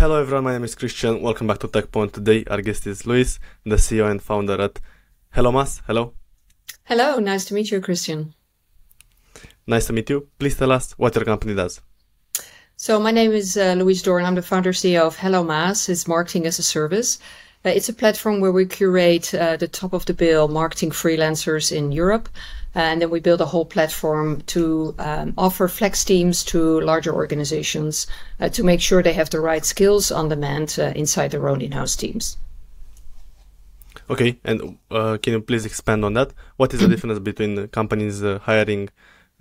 Hello everyone, my name is Christian. Welcome back to Tekpon. Today our guest is Louise, the CEO and founder at HelloMaaS. Hello. Hello, nice to meet you, Christian. Nice to meet you. Please tell us what your company does. So my name is uh, Louise Doorn. I'm the founder CEO of HelloMaaS. It's marketing as a service. Uh, it's a platform where we curate uh, the top of the bill marketing freelancers in Europe. And then we build a whole platform to um, offer flex teams to larger organizations uh, to make sure they have the right skills on demand uh, inside their own in-house teams. Okay, and uh, can you please expand on that? What is the difference between companies uh, hiring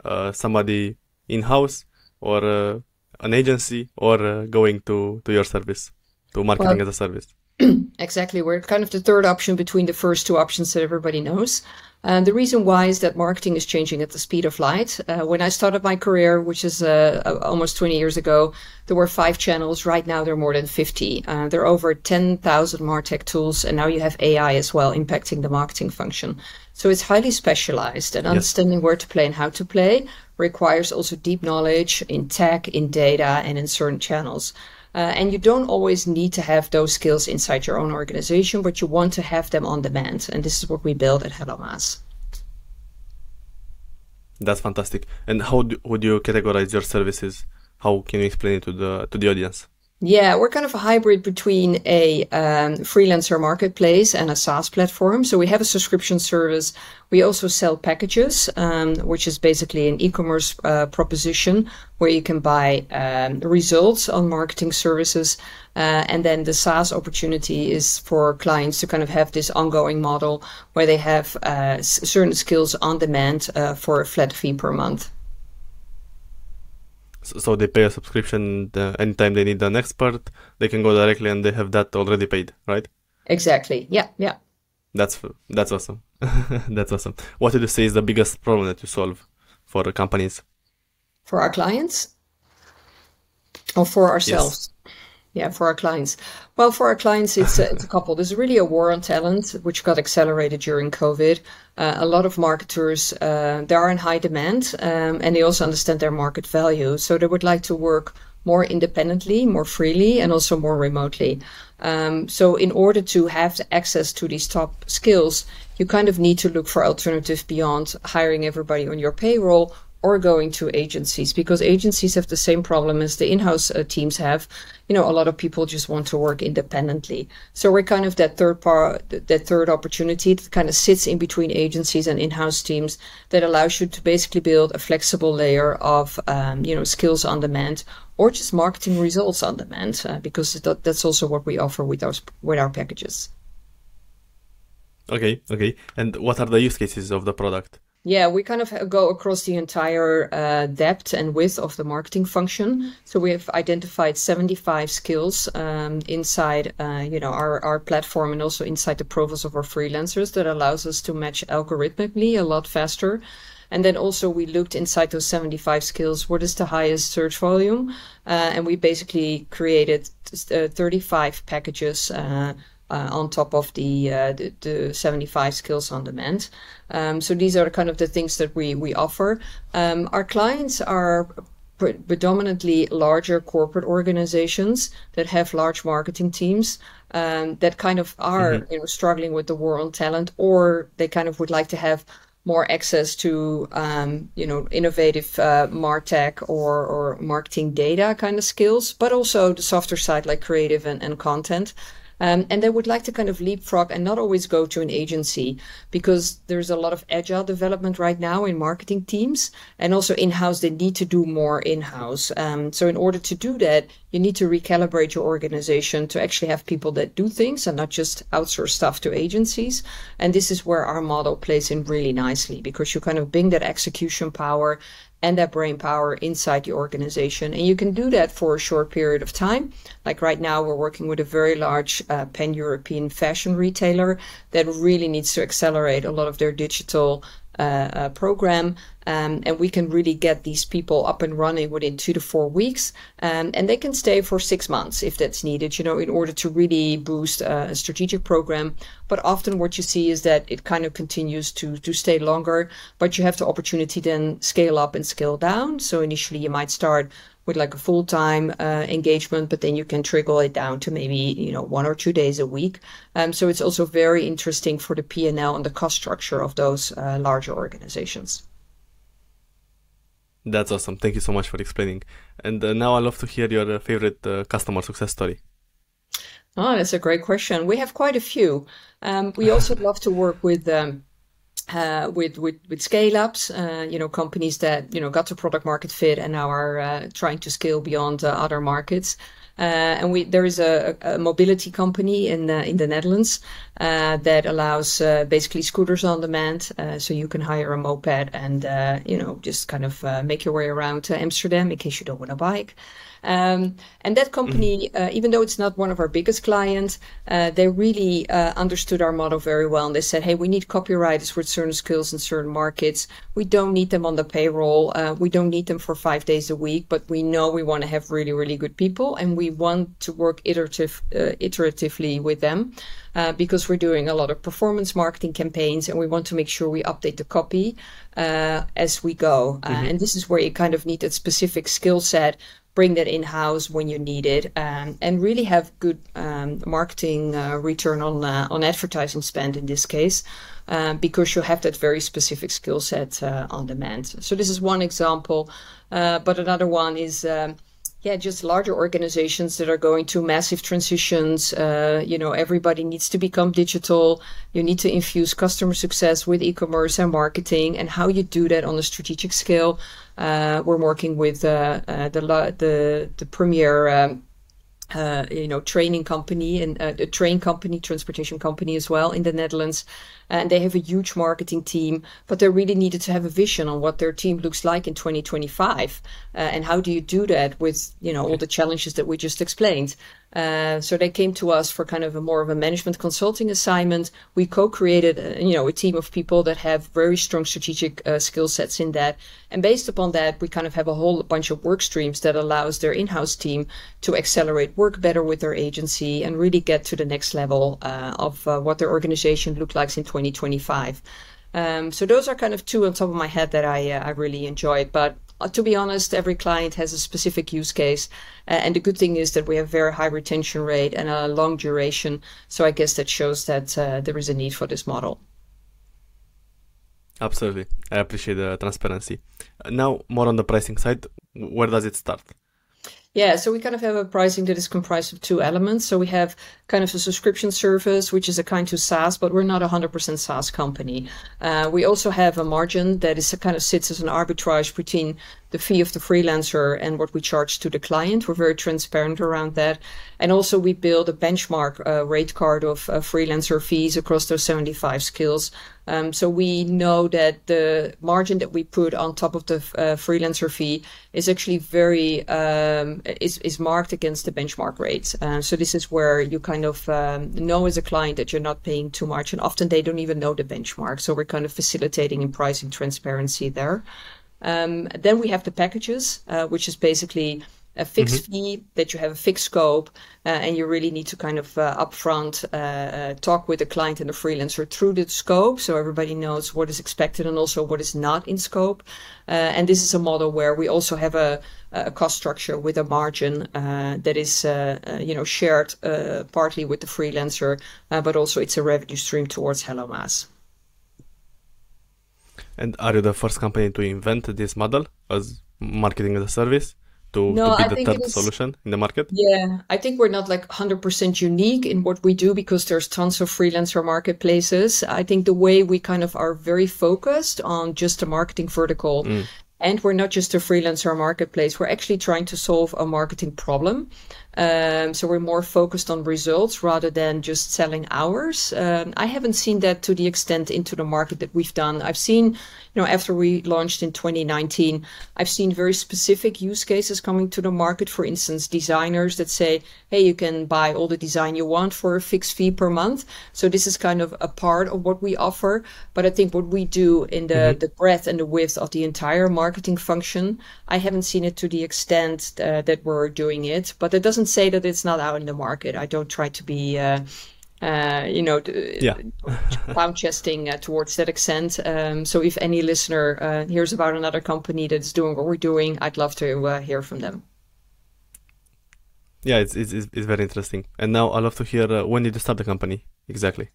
uh, somebody in-house or uh, an agency or going to, to your service, to marketing well, as a service? exactly. We're kind of the third option between the first two options that everybody knows. And the reason why is that marketing is changing at the speed of light. Uh, when I started my career, which is uh, almost 20 years ago, there were five channels. Right now, there are more than 50. Uh, there are over 10,000 MarTech tools, and now you have AI as well impacting the marketing function. So it's highly specialized, and yes. understanding where to play and how to play requires also deep knowledge in tech, in data, and in certain channels. Uh, and you don't always need to have those skills inside your own organization, but you want to have them on demand. And this is what we build at HelloMaaS. That's fantastic. And how do, would you categorize your services? How can you explain it to the to the audience? Yeah, we're kind of a hybrid between a um, freelancer marketplace and a SaaS platform. So we have a subscription service. We also sell packages, um, which is basically an e-commerce uh, proposition where you can buy um, results on marketing services. Uh, and then the SaaS opportunity is for clients to kind of have this ongoing model where they have uh, certain skills on demand uh, for a flat fee per month so they pay a subscription uh, anytime they need an expert they can go directly and they have that already paid right exactly yeah yeah that's that's awesome that's awesome what would you say is the biggest problem that you solve for the companies for our clients or for ourselves yes. Yeah, for our clients. Well, for our clients, it's a, it's a couple. There's really a war on talent, which got accelerated during COVID. Uh, a lot of marketers, uh, they are in high demand, um, and they also understand their market value. So they would like to work more independently, more freely, and also more remotely. Um, so in order to have access to these top skills, you kind of need to look for alternatives beyond hiring everybody on your payroll or going to agencies because agencies have the same problem as the in-house uh, teams have. You know a lot of people just want to work independently. So we're kind of that third part that third opportunity that kind of sits in between agencies and in-house teams that allows you to basically build a flexible layer of um, you know skills on demand or just marketing results on demand uh, because that, that's also what we offer with our with our packages. Okay okay. And what are the use cases of the product yeah, we kind of go across the entire uh, depth and width of the marketing function. So we have identified 75 skills um, inside, uh, you know, our, our platform and also inside the profiles of our freelancers that allows us to match algorithmically a lot faster. And then also we looked inside those 75 skills, what is the highest search volume? Uh, and we basically created uh, 35 packages uh, on top of the, uh, the, the 75 skills on demand. Um, so these are kind of the things that we we offer. Um, our clients are pre- predominantly larger corporate organizations that have large marketing teams um, that kind of are mm-hmm. you know struggling with the war on talent, or they kind of would like to have more access to um, you know innovative uh, martech or or marketing data kind of skills, but also the softer side like creative and, and content. Um, and they would like to kind of leapfrog and not always go to an agency because there's a lot of agile development right now in marketing teams. And also in house, they need to do more in house. Um, so, in order to do that, you need to recalibrate your organization to actually have people that do things and not just outsource stuff to agencies. And this is where our model plays in really nicely because you kind of bring that execution power and that brain power inside the organization. And you can do that for a short period of time. Like right now, we're working with a very large uh, pan European fashion retailer that really needs to accelerate a lot of their digital uh, uh, program. Um, and we can really get these people up and running within two to four weeks. Um, and they can stay for six months if that's needed, you know, in order to really boost uh, a strategic program. But often what you see is that it kind of continues to, to stay longer, but you have the opportunity then scale up and scale down. So initially you might start with like a full-time uh, engagement, but then you can trickle it down to maybe you know one or two days a week. Um, so it's also very interesting for the P&L and the cost structure of those uh, larger organizations. That's awesome. Thank you so much for explaining. And uh, now I'd love to hear your uh, favorite uh, customer success story. Oh, that's a great question. We have quite a few. Um, we also love to work with um, uh, with with with scale ups, uh, you know, companies that you know got to product market fit and now are uh, trying to scale beyond uh, other markets. Uh, and we there is a, a mobility company in in the Netherlands uh, that allows basically scooters on demand, so you can hire a moped and you know just kind of make your way around to Amsterdam in case you don't want a bike. Um, and that company, mm-hmm. uh, even though it's not one of our biggest clients, uh, they really uh, understood our model very well. And they said, hey, we need copywriters with certain skills in certain markets. We don't need them on the payroll. Uh, we don't need them for five days a week, but we know we want to have really, really good people. And we want to work iterative, uh, iteratively with them. Uh, because we're doing a lot of performance marketing campaigns and we want to make sure we update the copy uh, as we go. Uh, mm-hmm. And this is where you kind of need that specific skill set bring that in house when you need it, um, and really have good um, marketing uh, return on uh, on advertising spend in this case, uh, because you have that very specific skill set uh, on demand. So this is one example, uh, but another one is. Um, yeah, just larger organizations that are going through massive transitions. Uh, you know, everybody needs to become digital. You need to infuse customer success with e-commerce and marketing, and how you do that on a strategic scale. Uh, we're working with uh, uh the the the premier. Um, uh, you know, training company and uh, a train company, transportation company as well in the Netherlands. And they have a huge marketing team, but they really needed to have a vision on what their team looks like in 2025. Uh, and how do you do that with, you know, all the challenges that we just explained? Uh, so they came to us for kind of a more of a management consulting assignment. We co-created, uh, you know, a team of people that have very strong strategic uh, skill sets in that. And based upon that, we kind of have a whole bunch of work streams that allows their in-house team to accelerate work better with their agency and really get to the next level uh, of uh, what their organization looks like in 2025. Um, so those are kind of two on top of my head that I I really enjoyed. But uh, to be honest, every client has a specific use case. Uh, and the good thing is that we have very high retention rate and a long duration. So I guess that shows that uh, there is a need for this model. Absolutely. I appreciate the transparency. Now, more on the pricing side, where does it start? Yeah, so we kind of have a pricing that is comprised of two elements. So we have kind of a subscription service, which is a kind of SaaS, but we're not a 100% SaaS company. Uh, we also have a margin that is kind of sits as an arbitrage between the fee of the freelancer and what we charge to the client. We're very transparent around that. And also we build a benchmark uh, rate card of uh, freelancer fees across those 75 skills. Um, so we know that the margin that we put on top of the uh, freelancer fee is actually very um, is marked against the benchmark rates. Uh, so this is where you kind of um, know as a client that you're not paying too much, and often they don't even know the benchmark. So we're kind of facilitating in pricing transparency there. Then we have the packages, uh, which is basically a fixed mm-hmm. fee that you have a fixed scope, uh, and you really need to kind of uh, upfront uh, uh, talk with the client and the freelancer through the scope, so everybody knows what is expected and also what is not in scope. Uh, and this is a model where we also have a, a cost structure with a margin that is, you know, shared partly with the freelancer, but also it's a revenue stream towards HelloMaaS. And are you the first company to invent this model as marketing as a service? To, no, to be the third solution in the market? Yeah, I think we're not like 100% unique in what we do because there's tons of freelancer marketplaces. I think the way we kind of are very focused on just a marketing vertical mm. And we're not just a freelancer marketplace. We're actually trying to solve a marketing problem. Um, so we're more focused on results rather than just selling hours. Um, I haven't seen that to the extent into the market that we've done. I've seen, you know, after we launched in 2019, I've seen very specific use cases coming to the market. For instance, designers that say, hey, you can buy all the design you want for a fixed fee per month. So this is kind of a part of what we offer. But I think what we do in the, mm-hmm. the breadth and the width of the entire marketing function, I haven't seen it to the extent uh, that we're doing it. But it doesn't say that it's not out in the market. I don't try to be. Uh, uh, you know, yeah. pound chesting uh, towards that extent. Um, so if any listener uh, hears about another company that's doing what we're doing, I'd love to uh, hear from them. Yeah, it's, it's, it's very interesting. And now I'd love to hear uh, when did you start the company exactly?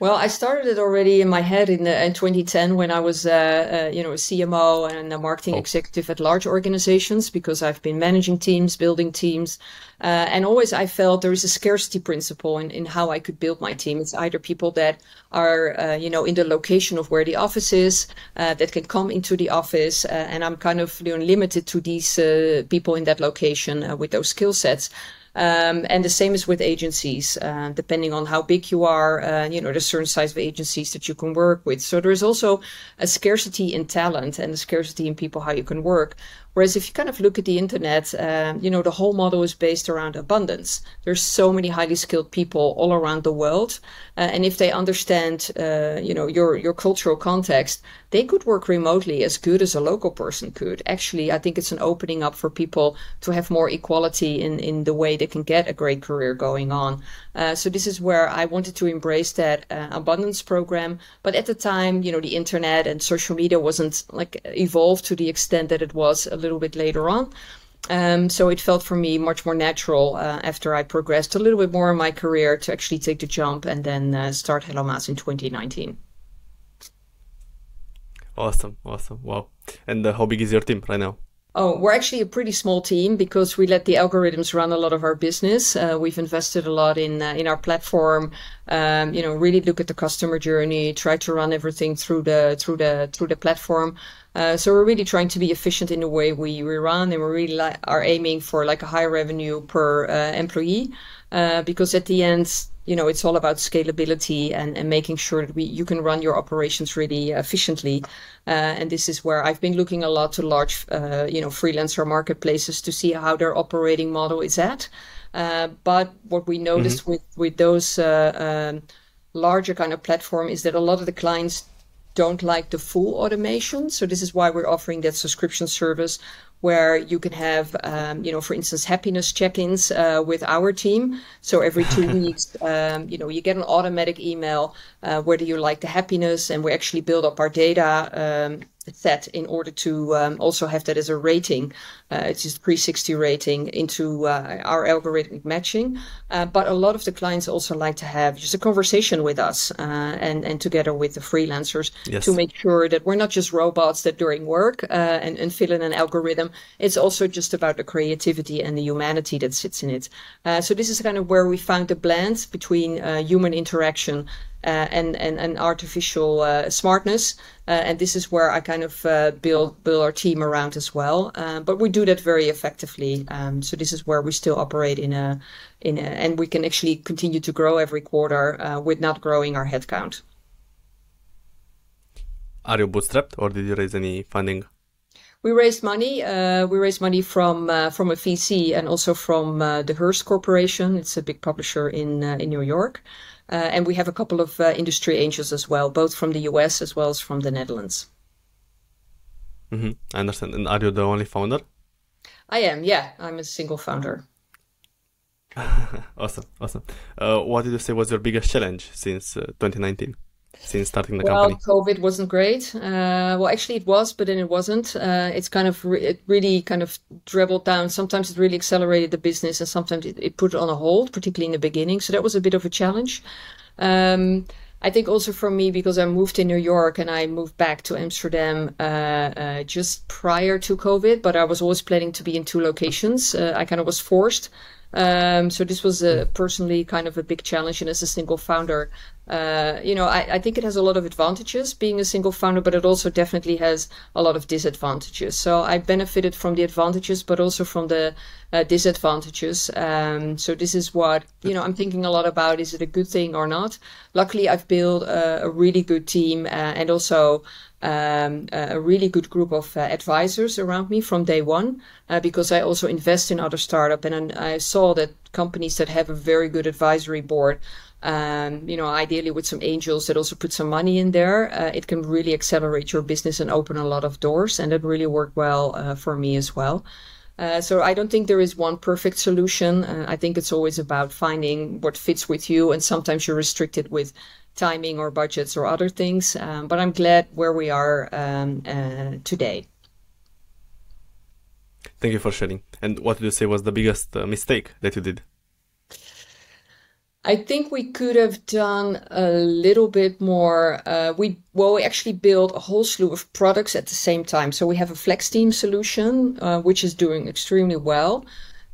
Well, I started it already in my head in, the, in 2010 when I was, uh, uh, you know, a CMO and a marketing oh. executive at large organizations because I've been managing teams, building teams, uh, and always I felt there is a scarcity principle in, in how I could build my team. It's either people that are, uh, you know, in the location of where the office is, uh, that can come into the office, uh, and I'm kind of you know, limited to these people in that location with those skill sets. Um, and the same is with agencies, uh, depending on how big you are, uh, you know, there's certain size of agencies that you can work with. So there is also a scarcity in talent and a scarcity in people how you can work. Whereas if you kind of look at the internet, uh, you know, the whole model is based around abundance. There's so many highly skilled people all around the world. Uh, and if they understand, uh, you know, your, your cultural context, they could work remotely as good as a local person could. Actually, I think it's an opening up for people to have more equality in, in the way they can get a great career going on. Uh, so this is where I wanted to embrace that uh, abundance program. But at the time, you know, the internet and social media wasn't like evolved to the extent that it was a little bit later on. Um, so it felt for me much more natural uh, after I progressed a little bit more in my career to actually take the jump and then uh, start HelloMaaS in 2019. Awesome, awesome, wow! And uh, how big is your team right now? Oh, we're actually a pretty small team because we let the algorithms run a lot of our business. Uh, we've invested a lot in uh, in our platform. Um, you know, really look at the customer journey, try to run everything through the through the through the platform. Uh, so we're really trying to be efficient in the way we, we run, and we really li- are aiming for like a high revenue per uh, employee. Uh, because at the end, you know, it's all about scalability and, and making sure that we you can run your operations really efficiently. Uh, and this is where I've been looking a lot to large, uh, you know, freelancer marketplaces to see how their operating model is at. Uh, but what we noticed mm-hmm. with with those uh, um, larger kind of platform is that a lot of the clients don't like the full automation. So this is why we're offering that subscription service where you can have, um, you know, for instance, happiness check-ins uh, with our team. So every two weeks, um, you know, you get an automatic email uh, whether you like the happiness, and we actually build up our data um, set in order to um, also have that as a rating. Uh, it's just 360 rating into uh, our algorithmic matching. Uh, but a lot of the clients also like to have just a conversation with us uh, and, and together with the freelancers yes. to make sure that we're not just robots that doing work uh, and, and fill in an algorithm. It's also just about the creativity and the humanity that sits in it. Uh, so this is kind of where we found the blend between human interaction uh, and, and, and artificial uh, smartness. Uh, and this is where I kind of build build our team around as well. but we do that very effectively. Um, so this is where we still operate in a in a, and we can actually continue to grow every quarter with not growing our headcount. Are you bootstrapped or did you raise any funding? We raised money. Uh, we raised money from uh, from a VC and also from uh, the Hearst Corporation. It's a big publisher in in New York. Uh, and we have a couple of uh, industry angels as well, both from the US as well as from the Netherlands. Mm-hmm. I understand. And are you the only founder? I am, yeah. I'm a single founder. awesome, awesome. Uh, what did you say was your biggest challenge since 2019? Since starting the well, company? COVID wasn't great. Uh, well, actually, it was, but then it wasn't. Uh, it's kind of re- it really kind of dribbled down. Sometimes it really accelerated the business, and sometimes it, it, put it on a hold, particularly in the beginning. So that was a bit of a challenge. Um, I think also for me because I moved to New York and I moved back to Amsterdam uh, uh just prior to COVID, but I was always planning to be in two locations. Uh, I kind of was forced. Um, so this was a, personally kind of a big challenge, and as a single founder, uh, you know, I, I, think it has a lot of advantages being a single founder, but it also definitely has a lot of disadvantages. So I benefited from the advantages, but also from the uh, disadvantages. Um, so this is what you know I'm thinking a lot about: is it a good thing or not? Luckily, I've built a, a really good team uh, and also um, a really good group of uh, advisors around me from day one uh, because I also invest in other startup and I saw that companies that have a very good advisory board um, you know, ideally with some angels that also put some money in there, uh, it can really accelerate your business and open a lot of doors. And that really worked well uh, for me as well. Uh, so I don't think there is one perfect solution. Uh, I think it's always about finding what fits with you, and sometimes you're restricted with timing or budgets or other things. Um, but I'm glad where we are um, uh, today. Thank you for sharing. And what did you say was the biggest uh, mistake that you did? I think we could have done a little bit more. Uh, we well, we actually built a whole slew of products at the same time. So we have a Flex Team solution, uh, which is doing extremely well.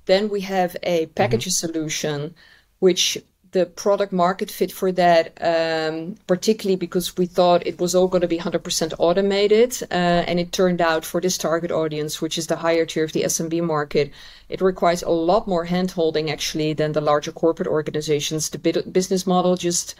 Then we have a package mm-hmm. solution, which the product market fit for that, um, particularly because we thought it was all going to be 100% automated. Uh, and it turned out for this target audience, which is the higher tier of the SMB market, it requires a lot more handholding actually than the larger corporate organizations. The business model just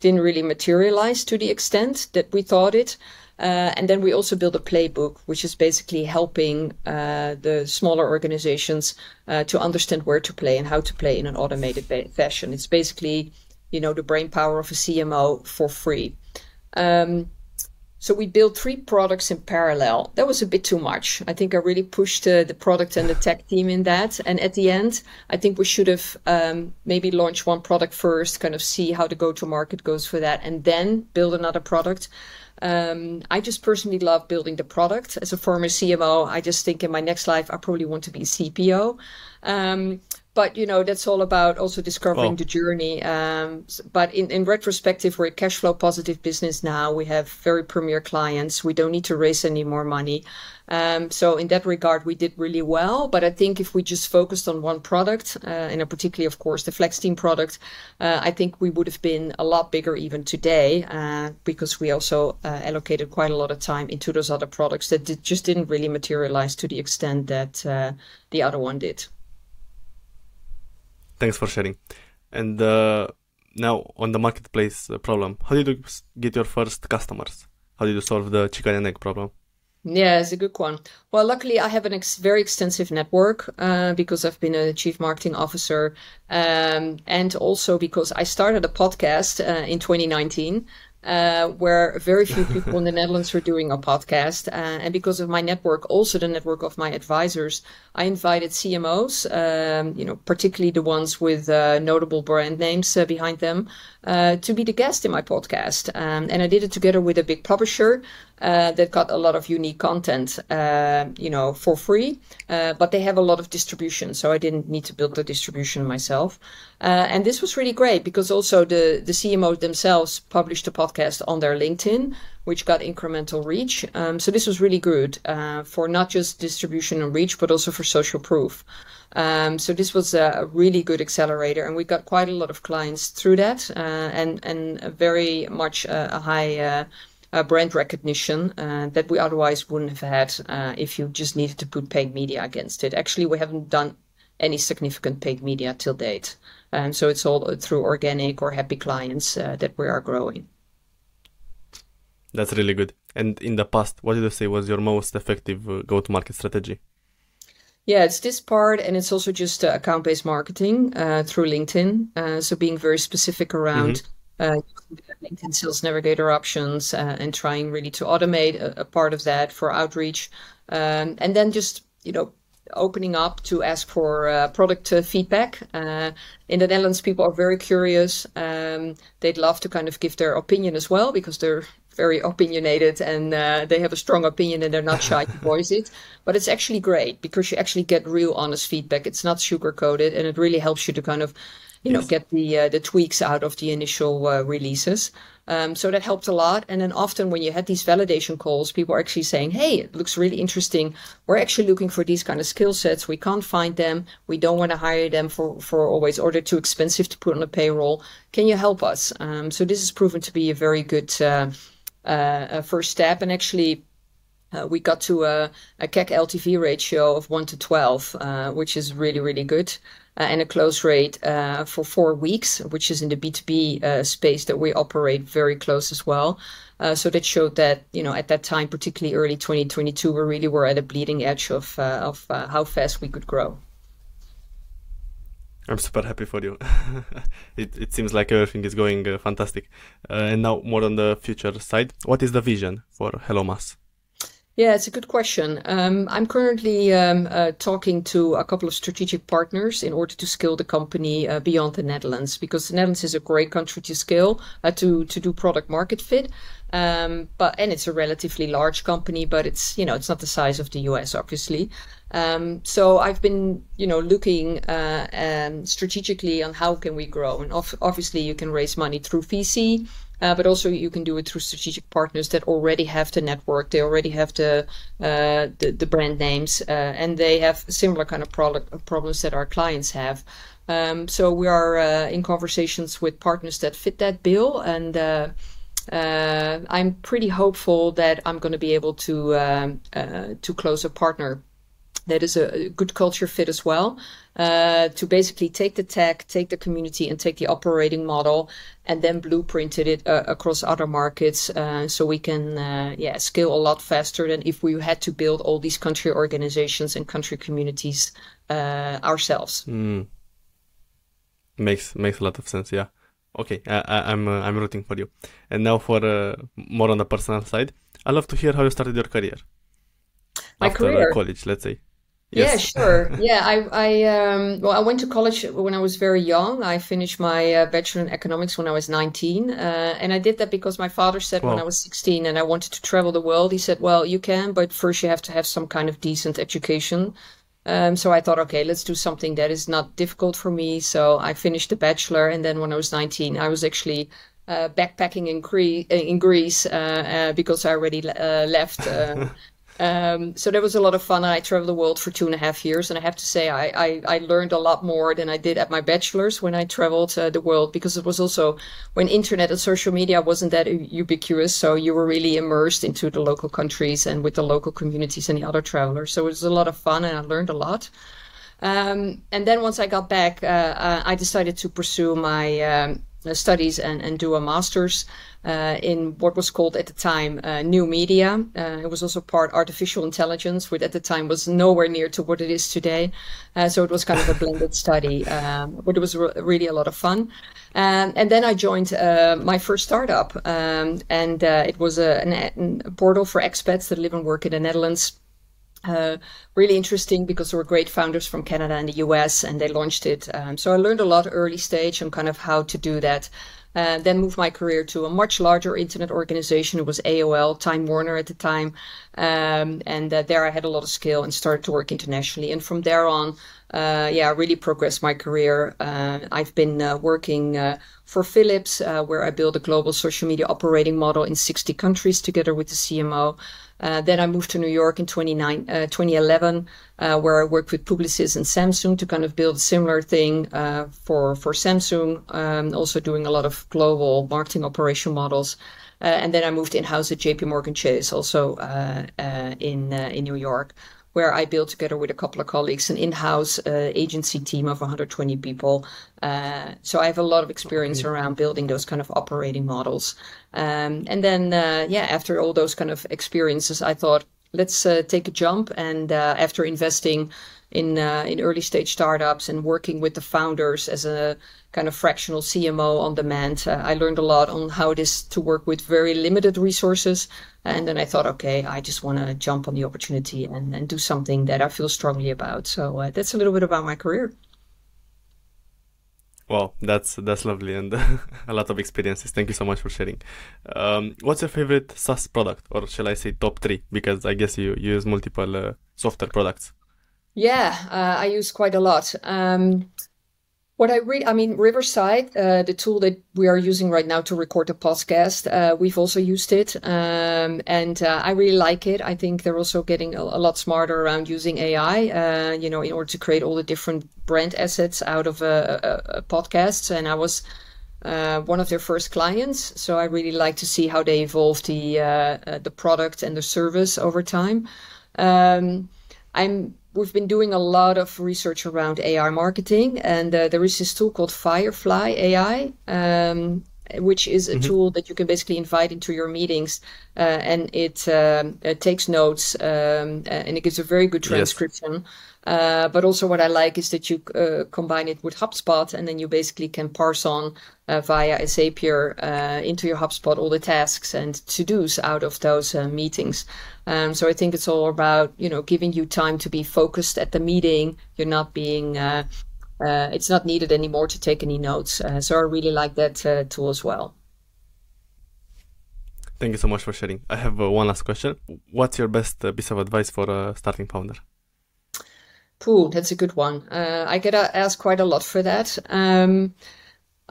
didn't really materialize to the extent that we thought it. Uh, and then we also build a playbook, which is basically helping uh, the smaller organizations uh, to understand where to play and how to play in an automated fashion. It's basically, you know, the brain power of a CMO for free. Um, so we built three products in parallel. That was a bit too much. I think I really pushed uh, the product and the tech team in that. And at the end, I think we should have um, maybe launched one product first, kind of see how the go to market goes for that, and then build another product. Um, I just personally love building the product. As a former CMO, I just think in my next life, I probably want to be CPO. Um, but you know that's all about also discovering oh. the journey um, but in, in retrospective we're a cash flow positive business now. We have very premier clients. We don't need to raise any more money. Um, so in that regard we did really well. But i think if we just focused on one product uh, and particularly of course the flex team product uh, i think we would have been a lot bigger even today uh, because we also uh, allocated quite a lot of time into those other products that did, just didn't really materialize to the extent that uh, the other one did Thanks for sharing. And uh, now on the marketplace uh, problem, how did you get your first customers? How did you solve the chicken and egg problem? Yeah, it's a good one. Well, luckily, I have a ex- very extensive network uh, because I've been a chief marketing officer, um, and also because I started a podcast uh, in 2019 uh, where very few people in the Netherlands were doing a podcast. Uh, and because of my network, also the network of my advisors, I invited CMOs, um, you know, particularly the ones with uh, notable brand names uh, behind them, uh, to be the guest in my podcast. Um, and I did it together with a big publisher uh, that got a lot of unique content, uh, you know, for free. Uh, but they have a lot of distribution, so I didn't need to build the distribution myself. Uh, and this was really great because also the the CMOs themselves published the podcast on their LinkedIn, which got incremental reach. Um, so this was really good uh, for not just distribution and reach, but also for social proof. Um, so this was a really good accelerator, and we got quite a lot of clients through that, uh, and and very much a, a high uh, brand recognition uh, that we otherwise wouldn't have had uh, if you just needed to put paid media against it. Actually, we haven't done any significant paid media till date, and so it's all through organic or happy clients uh, that we are growing. That's really good. And in the past, what did you say was your most effective uh, go-to-market strategy? Yeah, it's this part, and it's also just uh, account based marketing uh, through LinkedIn. Uh, so being very specific around mm-hmm. LinkedIn Sales Navigator options uh, and trying really to automate a, a part of that for outreach. Um, and then just, you know, opening up to ask for uh, product uh, feedback. Uh, in the Netherlands, people are very curious. Um, they'd love to kind of give their opinion as well because they're very opinionated and uh, they have a strong opinion and they're not shy to voice it. But it's actually great because you actually get real honest feedback. It's not sugar coated and it really helps you to kind of you yes. know get the uh, the tweaks out of the initial uh, releases. Um, so that helped a lot. And then often when you had these validation calls, people are actually saying, "Hey, it looks really interesting. We're actually looking for these kind of skill sets. We can't find them. We don't want to hire them for for always, or they're too expensive to put on a payroll. Can you help us?" Um, so this has proven to be a very good uh, uh, first step, and actually. Uh, we got to a, a CAC LTV ratio of 1 to 12, uh, which is really, really good. Uh, and a close rate uh, for four weeks, which is in the B2B uh, space that we operate very close as well. So that showed that, you know, at that time, particularly early 2022, we really were at a bleeding edge of of how fast we could grow. I'm super happy for you. it, it seems like everything is going uh, fantastic. Uh, and now more on the future side. What is the vision for HelloMaaS? Yeah, it's a good question. Um, I'm currently um, uh, talking to a couple of strategic partners in order to scale the company uh, beyond the Netherlands because the Netherlands is a great country to scale uh, to to do product market fit. Um, but and it's a relatively large company, but it's you know it's not the size of the US, obviously. Um, so I've been you know looking uh, um, strategically on how can we grow, and obviously you can raise money through VC. Uh, but also you can do it through strategic partners that already have the network, they already have the uh, the, the, brand names, uh, and they have similar kind of product problems that our clients have. Um, so we are uh, in conversations with partners that fit that bill, and uh, I'm pretty hopeful that I'm going to be able to um, to close a partner that is a, good culture fit as well. Uh, to basically take the tech, take the community, and take the operating model, and then blueprinted it uh, across other markets, uh, so we can uh, yeah scale a lot faster than if we had to build all these country organizations and country communities uh, ourselves. Mm. Makes makes a lot of sense. Yeah. Okay, I, am I'm, I'm rooting for you. And now for more on the personal side, I love to hear how you started your career. My after career. college, let's say. Yes. Yeah, sure. yeah, I, I, um, well, I went to college when I was very young. I finished my uh, bachelor in economics when I was 19, uh, and I did that because my father said when I was 16 and I wanted to travel the world, he said, "Well, you can, but first you have to have some kind of decent education." Um, so I thought, okay, let's do something that is not difficult for me. So I finished the bachelor, and then when I was 19, I was actually uh, backpacking in, Gre- in Greece uh, uh, because I already uh, left Um, so that was a lot of fun. I traveled the world for two and a half years, and I have to say I, I, I learned a lot more than I did at my bachelor's when I traveled uh, the world because it was also when internet and social media wasn't that ubiquitous. So you were really immersed into the local countries and with the local communities and the other travelers. So it was a lot of fun, and I learned a lot. Um, and then once I got back, uh, uh, I decided to pursue my um, studies and, and do a master's uh, in what was called at the time uh, new media. Uh, it was also part artificial intelligence, which at the time was nowhere near to what it is today. Uh, so it was kind of a blended study, um, but it was re- really a lot of fun. Um, and then I joined uh, my first startup, um, and uh, it was a, an, a portal for expats that live and work in the Netherlands. Uh, really interesting because there were great founders from Canada and the US, and they launched it. Um, so I learned a lot early stage on kind of how to do that. Uh, then moved my career to a much larger internet organization. It was AOL, Time Warner at the time. Um, and uh, there I had a lot of skill and started to work internationally. And from there on, uh, yeah, I really progressed my career. Uh, I've been uh, working uh, for Philips, where I built a global social media operating model in 60 countries together with the CMO. Uh, then I moved to New York in 2011, uh, where I worked with Publicis and Samsung to kind of build a similar thing uh, for for Samsung. Um, also doing a lot of global marketing operation models. and then I moved in house at JP Morgan Chase, also in in New York where I built together with a couple of colleagues an in-house uh, agency team of 120 people. Uh, so I have a lot of experience okay. around building those kind of operating models. Um, and then, uh, yeah, after all those kind of experiences, I thought, let's uh, take a jump. And uh, after investing in uh, in early stage startups and working with the founders as a kind of fractional CMO on demand. Uh, I learned a lot on how it is to work with very limited resources. And then I thought, okay, I just want to jump on the opportunity and, and do something that I feel strongly about. So uh, that's a little bit about my career. Wow, that's that's lovely and a lot of experiences. Thank you so much for sharing. Um, what's your favorite SaaS product, or shall I say top three? Because I guess you, you use multiple uh, software products. Yeah, uh, I use quite a lot. Um, what I read, I mean, Riverside, uh, the tool that we are using right now to record the podcast, uh, we've also used it, um, and uh, I really like it. I think they're also getting a, a lot smarter around using AI, uh, you know, in order to create all the different brand assets out of a, podcast. And I was uh, one of their first clients, so I really like to see how they evolve the uh, the product and the service over time. Um, I'm we've been doing a lot of research around AI marketing, and uh, there is this tool called Firefly AI. Um, which is a mm-hmm. tool that you can basically invite into your meetings, uh, and it, um, it, takes notes um, and it gives a very good transcription. Yes. Uh, but also, what I like is that you uh, combine it with HubSpot, and then you basically can parse on uh, via Zapier uh, into your HubSpot all the tasks and to dos out of those uh, meetings. Um, so I think it's all about you know giving you time to be focused at the meeting. You're not being uh, it's not needed anymore to take any notes. so I really like that tool as well. Thank you so much for sharing. I have one last question. What's your best piece of advice for a starting founder? Pooh, that's a good one. Uh, I get asked quite a lot for that. Um,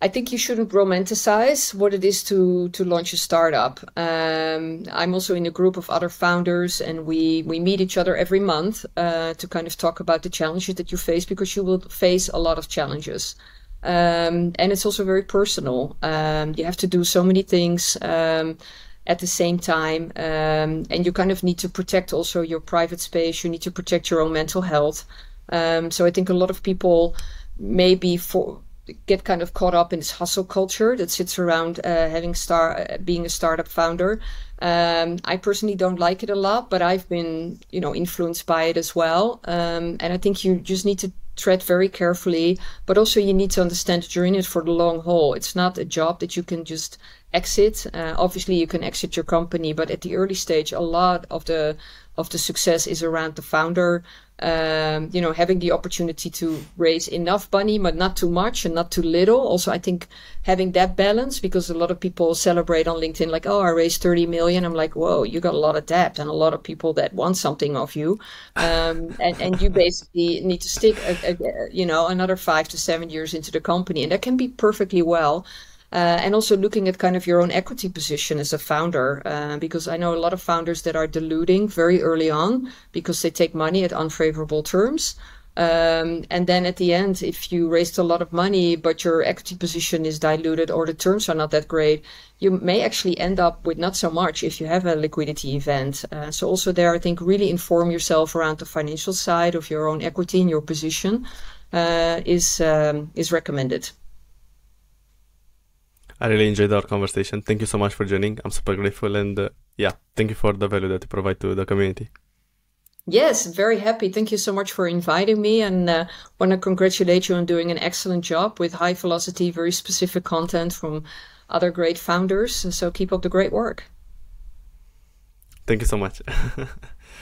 I think you shouldn't romanticize what it is to to launch a startup. Um, I'm also in a group of other founders, and we we meet each other every month uh, to kind of talk about the challenges that you face because you will face a lot of challenges. Um, and it's also very personal. Um, you have to do so many things um, at the same time. Um, and you kind of need to protect also your private space. You need to protect your own mental health. Um, so I think a lot of people maybe for get kind of caught up in this hustle culture that sits around uh, having star uh, being a startup founder. Um, I personally don't like it a lot, but I've been you know influenced by it as well. Um, and I think you just need to tread very carefully, but also you need to understand that you're in it for the long haul. It's not a job that you can just exit. Uh, obviously, you can exit your company, but at the early stage, a lot of the of the success is around the founder. Um, you know, having the opportunity to raise enough money, but not too much and not too little. Also, I think having that balance because a lot of people celebrate on LinkedIn like, "Oh, I raised 30 million." I'm like, "Whoa, you got a lot of debt and a lot of people that want something of you," um, and and you basically need to stick, a, a, you know, another five to seven years into the company, and that can be perfectly well. Uh, and also looking at kind of your own equity position as a founder, uh, because I know a lot of founders that are diluting very early on because they take money at unfavorable terms. Um, and then at the end, if you raised a lot of money, but your equity position is diluted or the terms are not that great, you may actually end up with not so much if you have a liquidity event. Uh, so also there, I think really inform yourself around the financial side of your own equity and your position uh, is um, is recommended. I really enjoyed our conversation. Thank you so much for joining. I'm super grateful, and uh, yeah, thank you for the value that you provide to the community. Yes, very happy. Thank you so much for inviting me, and uh, want to congratulate you on doing an excellent job with high velocity, very specific content from other great founders. So keep up the great work. Thank you so much.